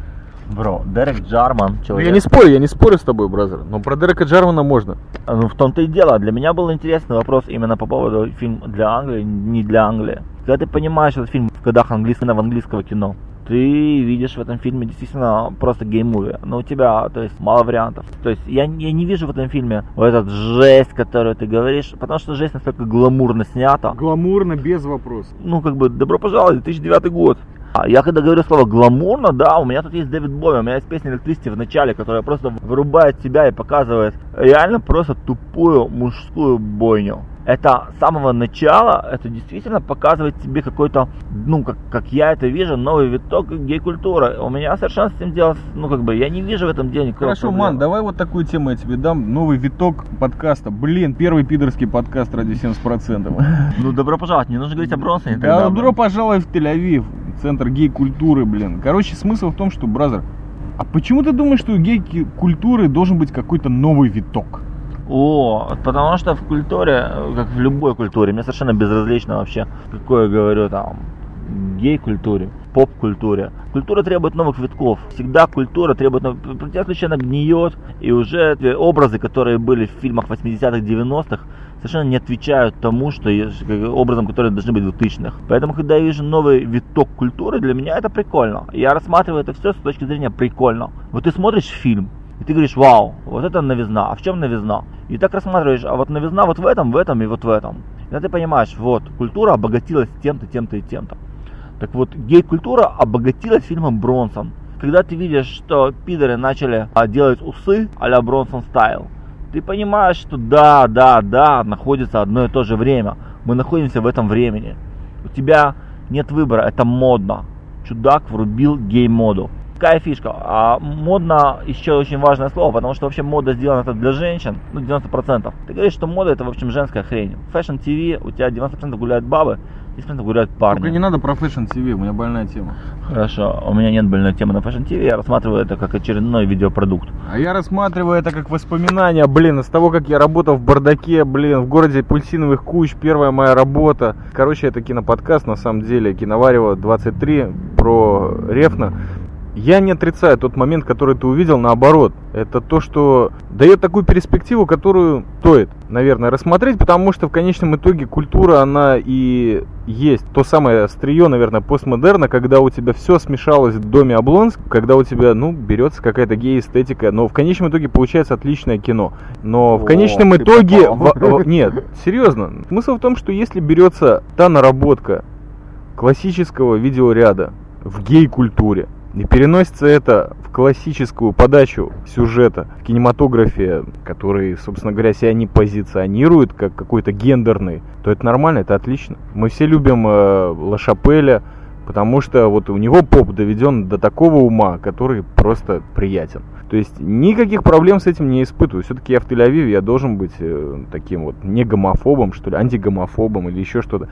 Бро, Дерек Джарман, человек. Я не спорю, я не спорю с тобой, brother, но про Дерека Джармана можно. Ну, в том-то и дело. Для меня был интересный вопрос именно по поводу фильма для Англии, не для Англии. Когда ты понимаешь этот фильм в годах английского, в английского кино, ты видишь в этом фильме действительно просто gay movie. Но у тебя, то есть, мало вариантов. То есть, я, я не вижу в этом фильме вот этот жесть, которую ты говоришь, потому что жесть настолько гламурно снята. Гламурно, без вопросов. Ну, как бы, добро пожаловать, 2009 год. А я когда говорю слово гламурно, да, у меня тут есть Дэвид Бови, у меня есть песня Электристи в начале, которая просто вырубает себя и показывает реально просто тупую мужскую бойню это с самого начала, это действительно показывает тебе какой-то, ну, как, как я это вижу, новый виток гей-культуры. У меня совершенно с этим дело, ну, как бы, я не вижу в этом деле никакого Хорошо, проблемы. ман, давай вот такую тему я тебе дам. Новый виток подкаста. Блин, первый пидорский подкаст ради 70%. <laughs> Ну, добро пожаловать, не нужно говорить о Бронсоне. Да, добро пожаловать в Тель-Авив, центр гей-культуры, блин. Короче, смысл в том, что, бразер, а почему ты думаешь, что у гей-культуры должен быть какой-то новый виток? О, потому что в культуре, как в любой культуре, мне совершенно безразлично вообще, какое говорю там, гей-культуре, поп-культуре. Культура требует новых витков. Всегда культура требует новых... Случае она гниет, и уже образы, которые были в фильмах 80-х, 90-х, совершенно не отвечают тому, что образом, которые должны быть в 2000-х. Поэтому, когда я вижу новый виток культуры, для меня это прикольно. Я рассматриваю это все с точки зрения прикольно. Вот ты смотришь фильм, и ты говоришь, вау, вот это новизна. А в чем новизна? И так рассматриваешь, а вот новизна вот в этом, в этом и вот в этом. И тогда ты понимаешь, вот, культура обогатилась тем-то, тем-то и тем-то. Так вот, гей-культура обогатилась фильмом Бронсон. Когда ты видишь, что пидоры начали а, делать усы а-ля Бронсон стайл, ты понимаешь, что да, да, да, находится одно и то же время. Мы находимся в этом времени. У тебя нет выбора, это модно. Чудак врубил гей-моду. Какая фишка? А модно еще очень важное слово, потому что вообще мода сделана это для женщин, ну 90%. Ты говоришь, что мода это в общем женская хрень. Fashion TV, у тебя 90% гуляют бабы, 10% гуляют парни. Только не надо про Fashion TV, у меня больная тема. Хорошо, у меня нет больной темы на Fashion TV, я рассматриваю это как очередной видеопродукт. А я рассматриваю это как воспоминания, блин, из того, как я работал в бардаке, блин, в городе Пульсиновых куч, первая моя работа. Короче, это киноподкаст, на самом деле, Киноварево 23 про Рефна. Я не отрицаю тот момент, который ты увидел, наоборот. Это то, что дает такую перспективу, которую стоит, наверное, рассмотреть, потому что в конечном итоге культура, она и есть то самое острие, наверное, постмодерна, когда у тебя все смешалось в доме Облонск, когда у тебя, ну, берется какая-то гей-эстетика, но в конечном итоге получается отличное кино. Но в конечном О, итоге... В, нет, серьезно. Смысл в том, что если берется та наработка классического видеоряда в гей-культуре, и переносится это в классическую подачу сюжета в кинематографе, который, собственно говоря, себя не позиционирует как какой-то гендерный, то это нормально, это отлично. Мы все любим э, Лашапеля, потому что вот у него поп доведен до такого ума, который просто приятен. То есть никаких проблем с этим не испытываю. Все-таки я в Тель-Авиве, я должен быть э, таким вот не гомофобом, что ли, антигомофобом или еще что-то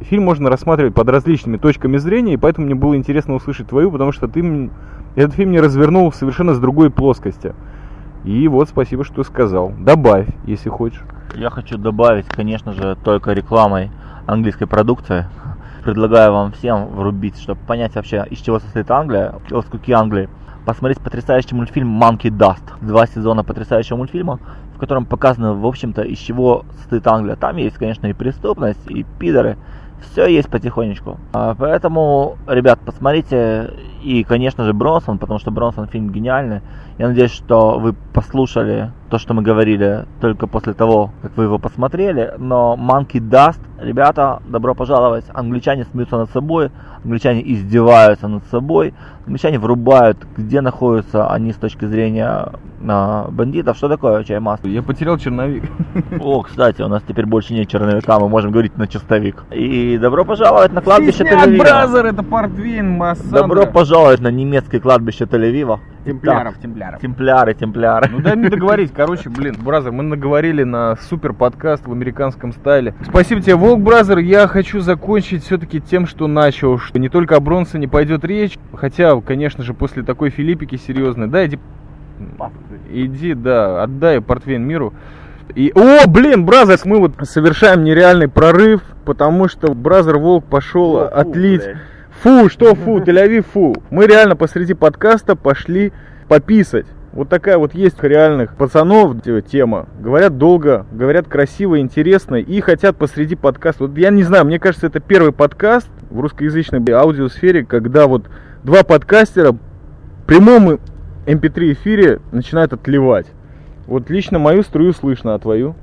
фильм можно рассматривать под различными точками зрения, и поэтому мне было интересно услышать твою, потому что ты этот фильм не развернул совершенно с другой плоскости. И вот спасибо, что сказал. Добавь, если хочешь. Я хочу добавить, конечно же, только рекламой английской продукции. Предлагаю вам всем врубить, чтобы понять вообще, из чего состоит Англия, о скуки Англии. Посмотреть потрясающий мультфильм Monkey Dust. Два сезона потрясающего мультфильма, в котором показано, в общем-то, из чего состоит Англия. Там есть, конечно, и преступность, и пидоры. Все есть потихонечку. А, поэтому, ребят, посмотрите. И, конечно же, Бронсон, потому что Бронсон фильм гениальный. Я надеюсь, что вы послушали то, что мы говорили только после того, как вы его посмотрели. Но Monkey Dust, ребята, добро пожаловать. Англичане смеются над собой, англичане издеваются над собой, англичане врубают, где находятся они с точки зрения а, бандитов. Что такое чай масло? Я потерял черновик. <laughs> О, кстати, у нас теперь больше нет черновика, мы можем говорить на чистовик. И добро пожаловать на кладбище Тель-Авива. Это Портвейн. Добро пожаловать на немецкое кладбище Тель-Авива. Темпляров, темпляров. Темпляры, темпляры. Ну дай мне договорить, короче, блин, brother, мы наговорили на супер подкаст в американском стайле. Спасибо тебе, Волк brother. Я хочу закончить все-таки тем, что начал, что не только о Бронсоне пойдет речь, хотя, конечно же, после такой Филиппики серьезной, да, иди, иди, да, отдай портвейн миру. И, о, блин, brother, мы вот совершаем нереальный прорыв, потому что brother Волк пошел О, отлить блядь. Фу, что фу, Тель-Авив, фу. Мы реально посреди подкаста пошли пописать. Вот такая вот есть реальных пацанов т- тема. Говорят долго, говорят красиво, интересно и ходят посреди подкаста. Вот я не знаю, мне кажется, это первый подкаст в русскоязычной аудиосфере, когда вот два подкастера в прямом MP3 эфире начинают отливать. Вот лично мою струю слышно, а твою?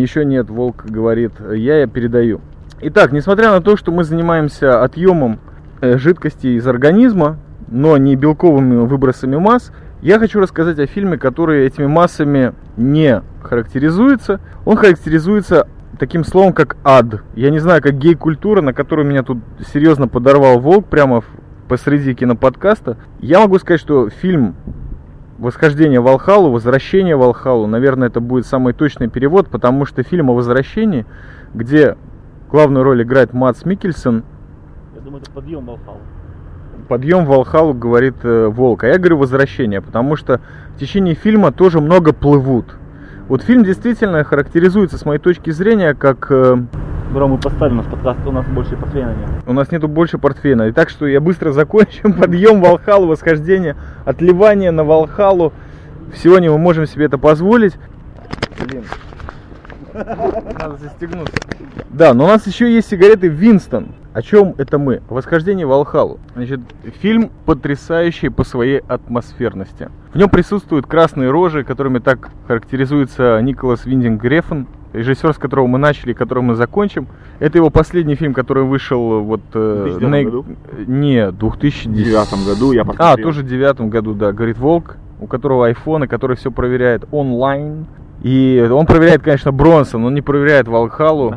Еще нет, Волк говорит, я, я передаю. Итак, несмотря на то, что мы занимаемся отъемом э, жидкости из организма, но не белковыми выбросами масс, я хочу рассказать о фильме, который этими массами не характеризуется. Он характеризуется таким словом, как ад. Я не знаю, как гей-культура, на которую меня тут серьезно подорвал Волк прямо посреди киноподкаста. Я могу сказать, что фильм Восхождение в Алхалу, Возвращение в Алхалу, наверное, это будет самый точный перевод, потому что фильм о возвращении, где главную роль играет Мац Микельсон, Я думаю, это подъем Волхау. подъем Валхалу, говорит э, Волк. А я говорю возвращение, потому что в течение фильма тоже много плывут. Вот фильм действительно характеризуется, с моей точки зрения, как э, Бро, мы поставим наш подкаст, у нас больше портвейна нет. у нас нету больше портфейна. И так что я быстро закончу. <laughs> Подъем Валхалу, восхождение, отливание на Валхалу. Сегодня мы можем себе это позволить. Блин. Надо застегнуться. Да, но у нас еще есть сигареты Винстон. О чем это мы? Восхождение в Алхалу. Значит, фильм потрясающий по своей атмосферности. В нем присутствуют красные рожи, которыми так характеризуется Николас Виндинг Греффен, режиссер, с которого мы начали, которым мы закончим. Это его последний фильм, который вышел вот... э, 2009 на- году? Не, 2010. году я А, тоже в девятом году, да, говорит Волк, у которого и который все проверяет онлайн. И он проверяет, конечно, Бронсон, он не проверяет Валхалу.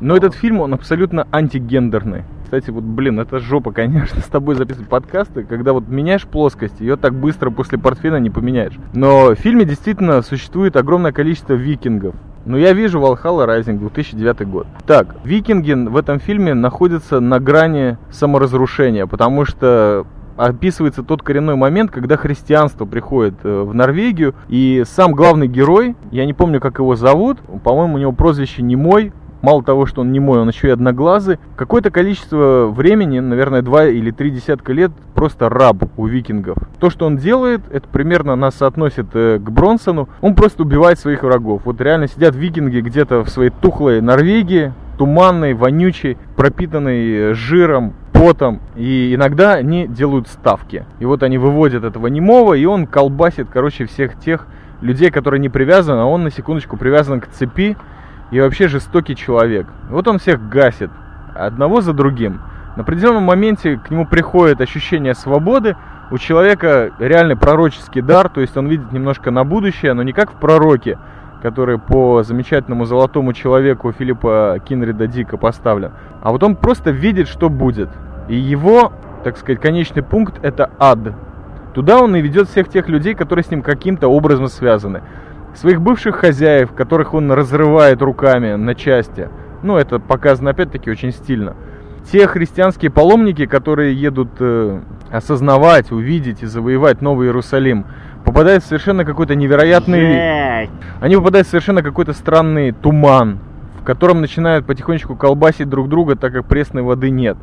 Но этот фильм, он абсолютно антигендерный. Кстати, вот, блин, это жопа, <laughs> конечно, с тобой записывать подкасты, когда вот меняешь плоскость, ее так быстро после портфеля не поменяешь. Но в фильме действительно существует огромное количество викингов. Но я вижу Valhalla Rising 2009 год. Так, викинги в этом фильме находятся на грани саморазрушения, потому что описывается тот коренной момент, когда христианство приходит э, в Норвегию, и сам главный герой, я не помню, как его зовут, по-моему, у него прозвище Немой, Мало того, что он немой, он еще и одноглазый. Какое-то количество времени, наверное, два или три десятка лет, просто раб у викингов. То, что он делает, это примерно нас соотносит э, к Бронсону. Он просто убивает своих врагов. Вот реально сидят викинги где-то в своей тухлой Норвегии, туманной, вонючей, пропитанной э, жиром, потом. И иногда они делают ставки. И вот они выводят этого немого, и он колбасит, короче, всех тех людей, которые не привязаны, а он на секундочку привязан к цепи и вообще жестокий человек. Вот он всех гасит, одного за другим. На определенном моменте к нему приходит ощущение свободы, у человека реальный пророческий дар, то есть он видит немножко на будущее, но не как в пророке, который по замечательному золотому человеку Филиппа Кинрида Дика поставлен, а вот он просто видит, что будет. И его, так сказать, конечный пункт это ад. Туда он и ведет всех тех людей, которые с ним каким-то образом связаны. Своих бывших хозяев, которых он разрывает руками на части. Ну, это показано опять-таки очень стильно. Те христианские паломники, которые едут э, осознавать, увидеть и завоевать Новый Иерусалим, попадают в совершенно какой-то невероятный... Они попадают в совершенно какой-то странный туман, в котором начинают потихонечку колбасить друг друга, так как пресной воды нет.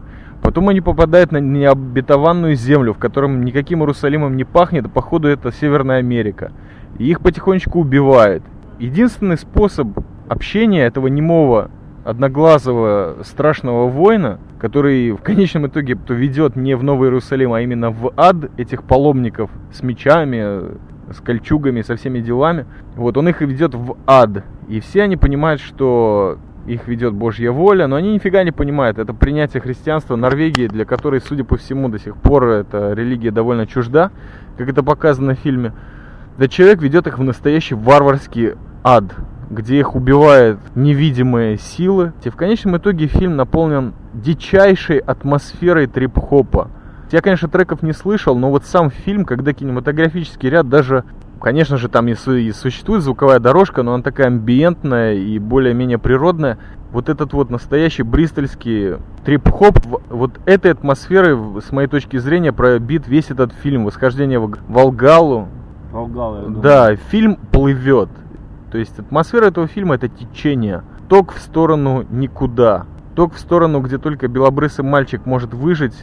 Потом они попадают на необетованную землю, в котором никаким Иерусалимом не пахнет, а походу это Северная Америка. И их потихонечку убивают. Единственный способ общения этого немого, одноглазого, страшного воина, который в конечном итоге ведет не в Новый Иерусалим, а именно в ад этих паломников с мечами, с кольчугами, со всеми делами. Вот он их ведет в ад. И все они понимают, что их ведет Божья воля, но они нифига не понимают. Это принятие христианства Норвегии, для которой, судя по всему, до сих пор эта религия довольно чужда, как это показано в фильме. Да человек ведет их в настоящий варварский ад, где их убивают невидимые силы. И в конечном итоге фильм наполнен дичайшей атмосферой трип-хопа. Я, конечно, треков не слышал, но вот сам фильм, когда кинематографический ряд даже Конечно же, там и, существует звуковая дорожка, но она такая амбиентная и более-менее природная. Вот этот вот настоящий бристольский трип-хоп, вот этой атмосферой, с моей точки зрения, пробит весь этот фильм «Восхождение в Волгалу». Волгала, Да, фильм плывет. То есть атмосфера этого фильма это течение. Ток в сторону никуда. Ток в сторону, где только белобрысый мальчик может выжить,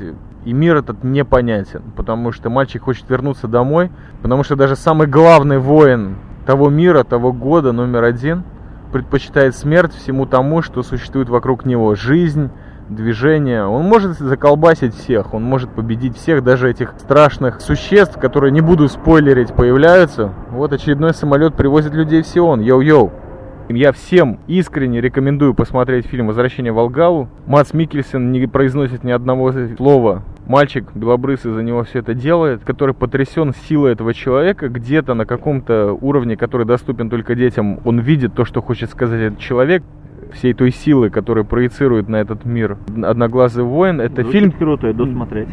и мир этот непонятен, потому что мальчик хочет вернуться домой, потому что даже самый главный воин того мира, того года, номер один, предпочитает смерть всему тому, что существует вокруг него. Жизнь, движение. Он может заколбасить всех, он может победить всех, даже этих страшных существ, которые, не буду спойлерить, появляются. Вот очередной самолет привозит людей в Сион. Йоу-йоу. Я всем искренне рекомендую посмотреть фильм «Возвращение в Алгалу». Мац Микельсон не произносит ни одного слова. Мальчик белобрысый за него все это делает, который потрясен силой этого человека. Где-то на каком-то уровне, который доступен только детям, он видит то, что хочет сказать этот человек всей той силы, которая проецирует на этот мир «Одноглазый воин». Это Звучит фильм... круто, иду смотреть.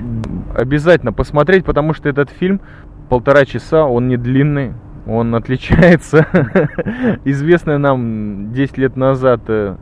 Обязательно посмотреть, потому что этот фильм полтора часа, он не длинный, он отличается <laughs> известной нам 10 лет назад э,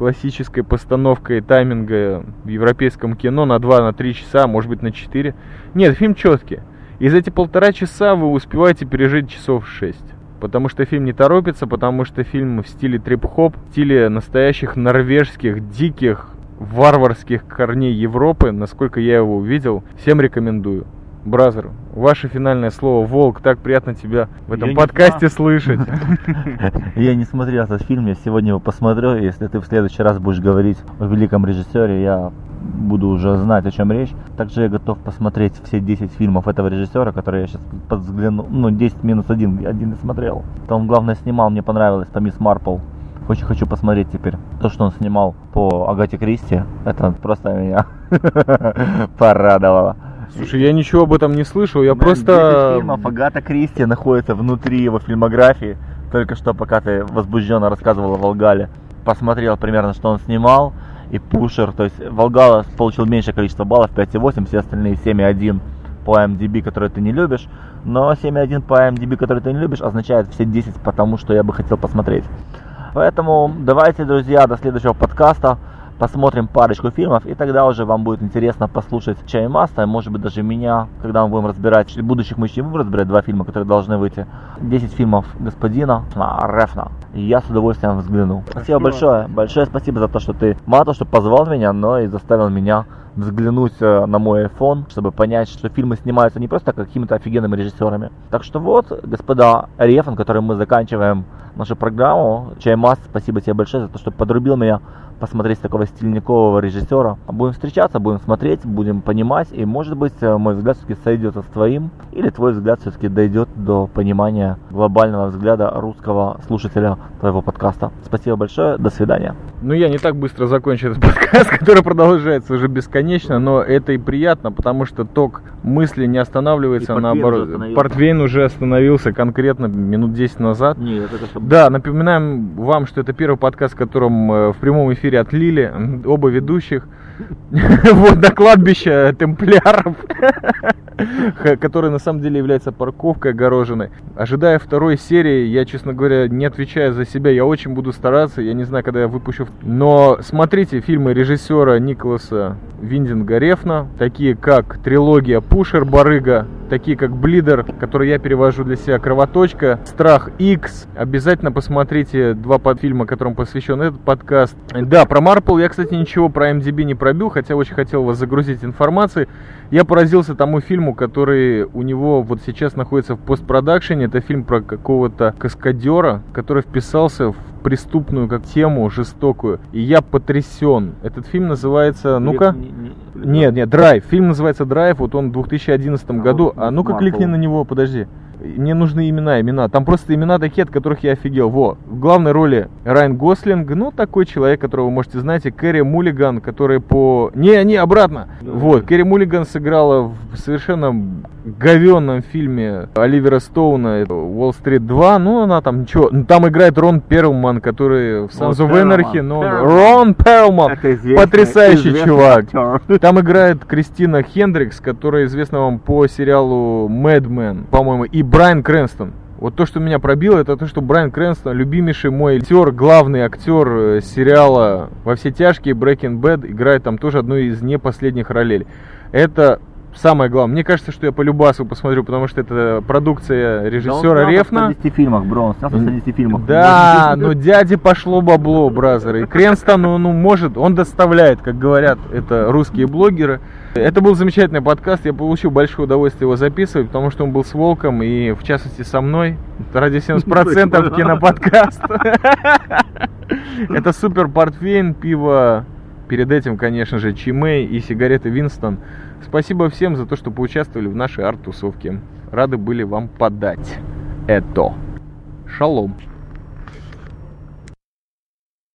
классической постановкой тайминга в европейском кино на 2-3 на три часа, может быть на 4. Нет, фильм четкий. И за эти полтора часа вы успеваете пережить часов 6. Потому что фильм не торопится, потому что фильм в стиле трип-хоп, в стиле настоящих норвежских, диких, варварских корней Европы, насколько я его увидел, всем рекомендую. Brother, ваше финальное слово «Волк», так приятно тебя в этом Я не подкасте слышать. <laughs> Я не смотрел этот фильм, я сегодня его посмотрю. Если ты в следующий раз будешь говорить о великом режиссере, я буду уже знать, о чем речь. Также я готов посмотреть все 10 фильмов этого режиссера, которые я сейчас подзглянул. Ну, 10 минус 1, один не смотрел. Там, главное, снимал, мне понравилось, по Мисс Марпл. Очень хочу посмотреть теперь. То, что он снимал по Агате Кристи, это просто меня <laughs> порадовало. Слушай, я ничего об этом не слышал, я Мэн, 10 просто... фильмов Агата Кристи находится внутри его фильмографии. Только что, пока ты возбужденно рассказывал о Волгале, посмотрел примерно, что он снимал. И Пушер, то есть Волгала получил меньшее количество баллов, 5,8, все остальные 7,1 по MDB, который ты не любишь. Но 7,1 по MDB, который ты не любишь, означает все 10, потому что я бы хотел посмотреть. Поэтому давайте, друзья, до следующего подкаста посмотрим парочку фильмов, и тогда уже вам будет интересно послушать Чай Маста, может быть даже меня, когда мы будем разбирать, будущих мы еще будем разбирать два фильма, которые должны выйти. 10 фильмов господина Рефна. Я с удовольствием взгляну. Спасибо большое. Большое спасибо за то, что ты мало того, что позвал меня, но и заставил меня взглянуть э, на мой iPhone, чтобы понять, что фильмы снимаются не просто какими-то офигенными режиссерами. Так что вот, господа Рефн, которым мы заканчиваем нашу программу. Чаймас, спасибо тебе большое за то, что подрубил меня посмотреть такого стильникового режиссера. Будем встречаться, будем смотреть, будем понимать, и может быть э, мой взгляд все-таки сойдется с твоим, или твой взгляд все-таки дойдет до понимания глобального взгляда русского слушателя твоего подкаста. Спасибо большое, до свидания. Ну, я не так быстро закончу этот <laughs> подкаст, который продолжается уже бесконечно, но это и приятно, потому что ток мысли не останавливается, И наоборот. Портвейн уже остановился конкретно минут 10 назад. Нет, это чтобы... Да, напоминаем вам, что это первый подкаст, в котором э, в прямом эфире отлили оба ведущих. <laughs> Вот на кладбище темпляров, <laughs> который на самом деле является парковкой огороженной. Ожидая второй серии, я, честно говоря, не отвечаю за себя, я очень буду стараться, я не знаю, когда я выпущу. Но смотрите фильмы режиссера Николаса Виндинга Рефна, такие как трилогия Пушер Барыга, такие как Блидер, который я перевожу для себя Кровоточка, Страх X. Обязательно посмотрите два подфильма, которым посвящен этот подкаст. Да, про Марпл я, кстати, ничего про MDB не пробил, хотя очень хотел вас загрузить информацией. Я поразился тому фильму, который у него вот сейчас находится в постпродакшене. Это фильм про какого-то каскадера, который вписался в преступную как тему, жестокую. И я потрясен. Этот фильм называется, ну-ка... Нет, нет, Драйв. Фильм называется Драйв, вот он в 2011 году. А ну-ка кликни на него, подожди. Мне нужны имена, имена. Там просто имена такие, от которых я офигел. Во, в главной роли Райан Гослинг, ну, такой человек, которого вы можете знать, и Кэрри Муллиган, который по... Не, не, обратно. Да, вот. Кэрри Муллиган сыграла в совершенно говенном фильме Оливера Стоуна «Уолл-стрит 2», ну, она там ничего, ну, там играет Рон Перлман, который в Sons of Anarchy, ну, Рон Перлман, потрясающий чувак. Актер. Там играет Кристина Хендрикс, которая известна вам по сериалу «Мэдмен», по-моему, и Брайан Крэнстон. Вот то, что меня пробило, это то, что Брайан Крэнстон, любимейший мой актер, главный актер э, сериала «Во все тяжкие» Breaking Bad, играет там тоже одну из не последних ролей. Это самое главное. Мне кажется, что я по Любасу посмотрю, потому что это продукция режиссера да Рефна. Он 10 фильмах, бро, он снялся в 110 фильмах. Да, <laughs> но дяде пошло бабло, бразер. И Кренстон, ну, ну, может, он доставляет, как говорят это русские блогеры. Это был замечательный подкаст, я получил большое удовольствие его записывать, потому что он был с Волком и, в частности, со мной. Ради <laughs> 70% киноподкаст. <laughs> Это супер портвейн, пиво. Перед этим, конечно же, Чимей и сигареты Винстон. Спасибо всем за то, что поучаствовали в нашей арт-тусовке. Рады были вам подать это. Шалом.